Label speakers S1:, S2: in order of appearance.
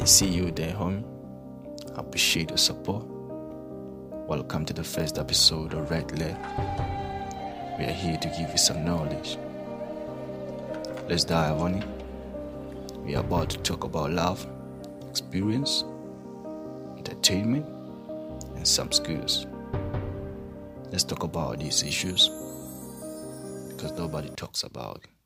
S1: I see you there, homie. I appreciate your support. Welcome to the first episode of Red Leg. We are here to give you some knowledge. Let's dive on it. We are about to talk about love, experience, entertainment, and some skills. Let's talk about these issues because nobody talks about it.